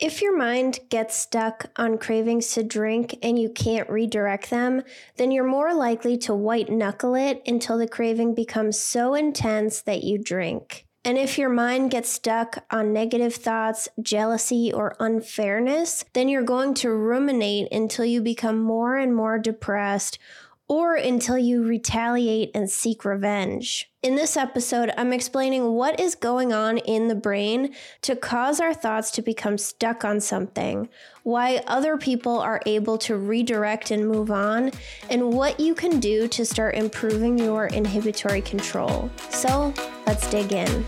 If your mind gets stuck on cravings to drink and you can't redirect them, then you're more likely to white knuckle it until the craving becomes so intense that you drink. And if your mind gets stuck on negative thoughts, jealousy, or unfairness, then you're going to ruminate until you become more and more depressed or until you retaliate and seek revenge. In this episode, I'm explaining what is going on in the brain to cause our thoughts to become stuck on something, why other people are able to redirect and move on, and what you can do to start improving your inhibitory control. So, let's dig in.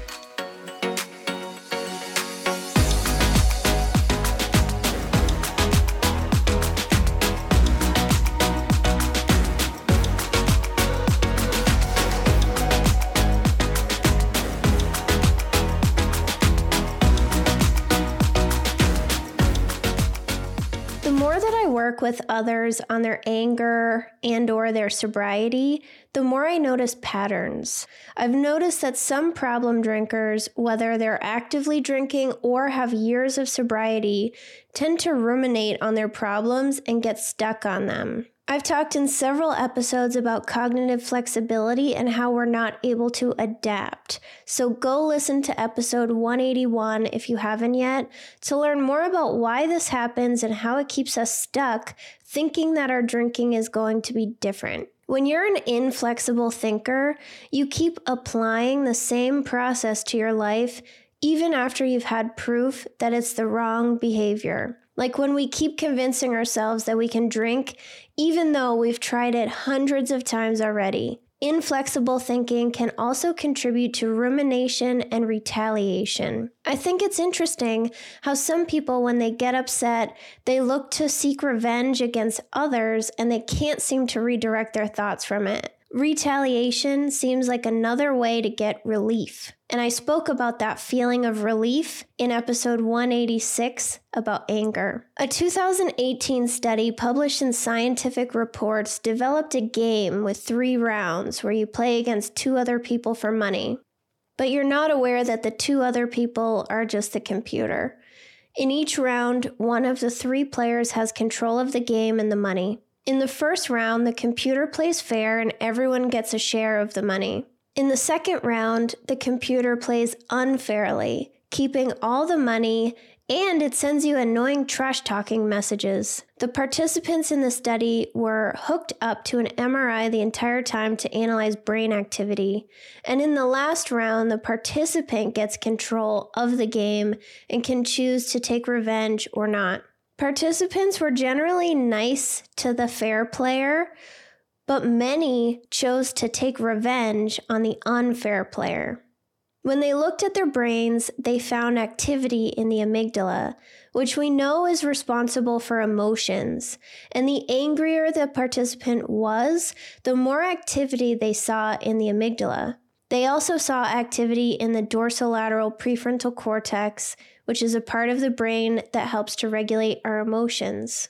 With others on their anger and or their sobriety, the more I notice patterns. I've noticed that some problem drinkers, whether they're actively drinking or have years of sobriety, tend to ruminate on their problems and get stuck on them. I've talked in several episodes about cognitive flexibility and how we're not able to adapt. So go listen to episode 181 if you haven't yet to learn more about why this happens and how it keeps us stuck thinking that our drinking is going to be different. When you're an inflexible thinker, you keep applying the same process to your life even after you've had proof that it's the wrong behavior. Like when we keep convincing ourselves that we can drink, even though we've tried it hundreds of times already. Inflexible thinking can also contribute to rumination and retaliation. I think it's interesting how some people, when they get upset, they look to seek revenge against others and they can't seem to redirect their thoughts from it. Retaliation seems like another way to get relief. And I spoke about that feeling of relief in episode 186 about anger. A 2018 study published in Scientific Reports developed a game with three rounds where you play against two other people for money. But you're not aware that the two other people are just the computer. In each round, one of the three players has control of the game and the money. In the first round, the computer plays fair and everyone gets a share of the money. In the second round, the computer plays unfairly, keeping all the money and it sends you annoying trash talking messages. The participants in the study were hooked up to an MRI the entire time to analyze brain activity. And in the last round, the participant gets control of the game and can choose to take revenge or not. Participants were generally nice to the fair player, but many chose to take revenge on the unfair player. When they looked at their brains, they found activity in the amygdala, which we know is responsible for emotions. And the angrier the participant was, the more activity they saw in the amygdala. They also saw activity in the dorsolateral prefrontal cortex, which is a part of the brain that helps to regulate our emotions.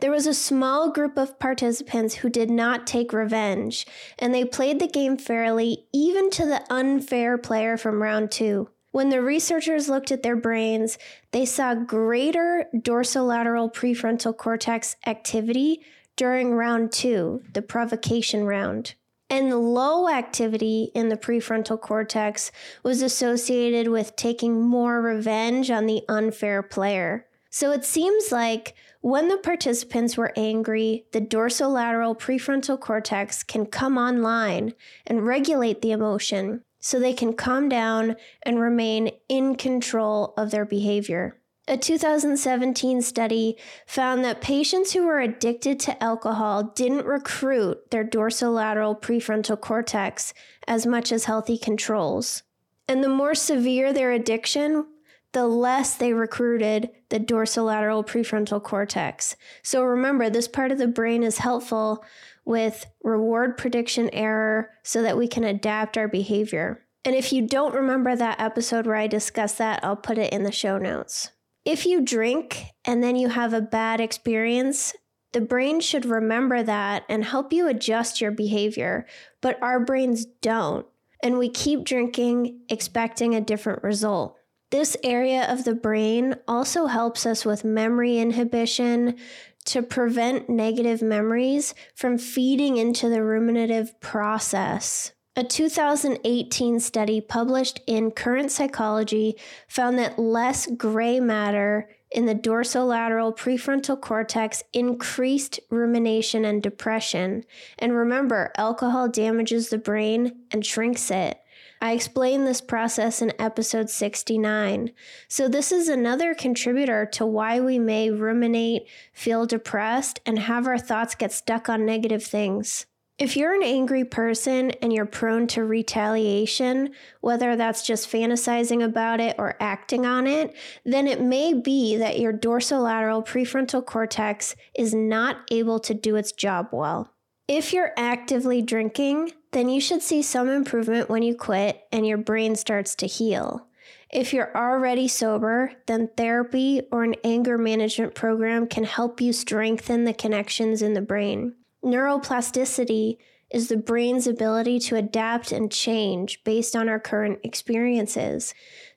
There was a small group of participants who did not take revenge, and they played the game fairly, even to the unfair player from round two. When the researchers looked at their brains, they saw greater dorsolateral prefrontal cortex activity during round two, the provocation round and low activity in the prefrontal cortex was associated with taking more revenge on the unfair player. So it seems like when the participants were angry, the dorsolateral prefrontal cortex can come online and regulate the emotion so they can calm down and remain in control of their behavior. A 2017 study found that patients who were addicted to alcohol didn't recruit their dorsolateral prefrontal cortex as much as healthy controls. And the more severe their addiction, the less they recruited the dorsolateral prefrontal cortex. So remember, this part of the brain is helpful with reward prediction error so that we can adapt our behavior. And if you don't remember that episode where I discussed that, I'll put it in the show notes. If you drink and then you have a bad experience, the brain should remember that and help you adjust your behavior, but our brains don't. And we keep drinking, expecting a different result. This area of the brain also helps us with memory inhibition to prevent negative memories from feeding into the ruminative process. A 2018 study published in Current Psychology found that less gray matter in the dorsolateral prefrontal cortex increased rumination and depression. And remember, alcohol damages the brain and shrinks it. I explained this process in episode 69. So, this is another contributor to why we may ruminate, feel depressed, and have our thoughts get stuck on negative things. If you're an angry person and you're prone to retaliation, whether that's just fantasizing about it or acting on it, then it may be that your dorsolateral prefrontal cortex is not able to do its job well. If you're actively drinking, then you should see some improvement when you quit and your brain starts to heal. If you're already sober, then therapy or an anger management program can help you strengthen the connections in the brain. Neuroplasticity is the brain's ability to adapt and change based on our current experiences.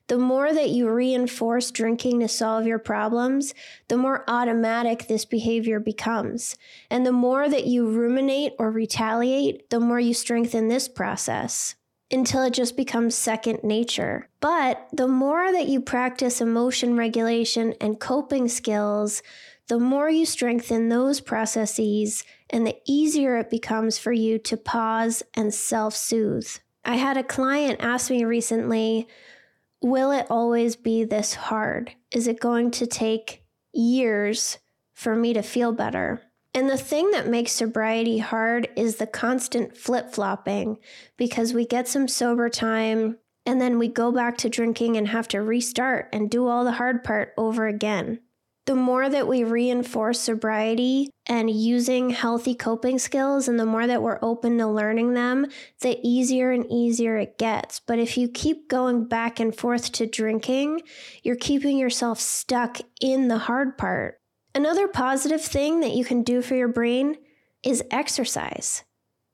The more that you reinforce drinking to solve your problems, the more automatic this behavior becomes. And the more that you ruminate or retaliate, the more you strengthen this process until it just becomes second nature. But the more that you practice emotion regulation and coping skills, the more you strengthen those processes and the easier it becomes for you to pause and self soothe. I had a client ask me recently, Will it always be this hard? Is it going to take years for me to feel better? And the thing that makes sobriety hard is the constant flip flopping because we get some sober time and then we go back to drinking and have to restart and do all the hard part over again. The more that we reinforce sobriety and using healthy coping skills, and the more that we're open to learning them, the easier and easier it gets. But if you keep going back and forth to drinking, you're keeping yourself stuck in the hard part. Another positive thing that you can do for your brain is exercise.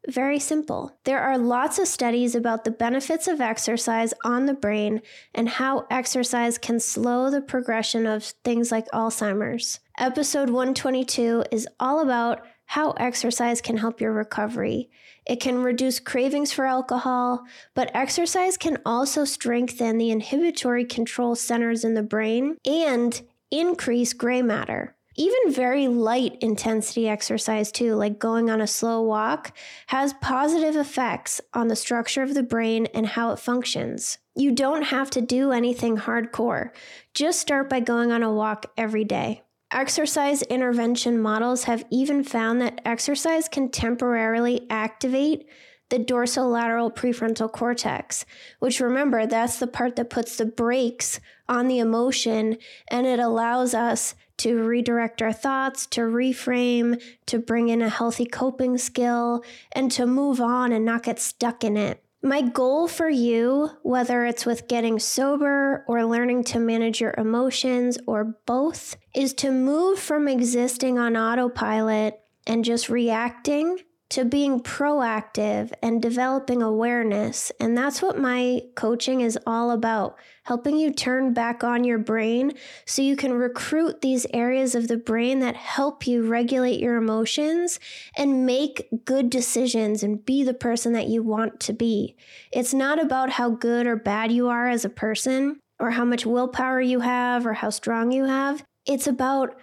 Very simple. There are lots of studies about the benefits of exercise on the brain and how exercise can slow the progression of things like Alzheimer's. Episode 122 is all about how exercise can help your recovery. It can reduce cravings for alcohol, but exercise can also strengthen the inhibitory control centers in the brain and increase gray matter even very light intensity exercise, too, like going on a slow walk, has positive effects on the structure of the brain and how it functions. You don't have to do anything hardcore. Just start by going on a walk every day. Exercise intervention models have even found that exercise can temporarily activate the dorsolateral prefrontal cortex, which remember, that's the part that puts the brakes on the emotion and it allows us to redirect our thoughts, to reframe, to bring in a healthy coping skill, and to move on and not get stuck in it. My goal for you, whether it's with getting sober or learning to manage your emotions or both, is to move from existing on autopilot and just reacting to being proactive and developing awareness. And that's what my coaching is all about helping you turn back on your brain so you can recruit these areas of the brain that help you regulate your emotions and make good decisions and be the person that you want to be. It's not about how good or bad you are as a person or how much willpower you have or how strong you have. It's about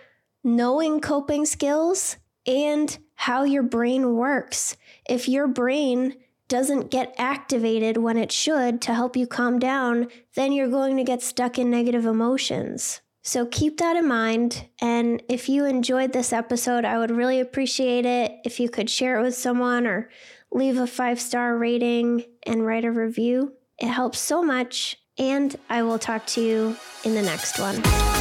knowing coping skills and how your brain works. If your brain doesn't get activated when it should to help you calm down, then you're going to get stuck in negative emotions. So keep that in mind. And if you enjoyed this episode, I would really appreciate it if you could share it with someone or leave a five star rating and write a review. It helps so much. And I will talk to you in the next one.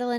I'm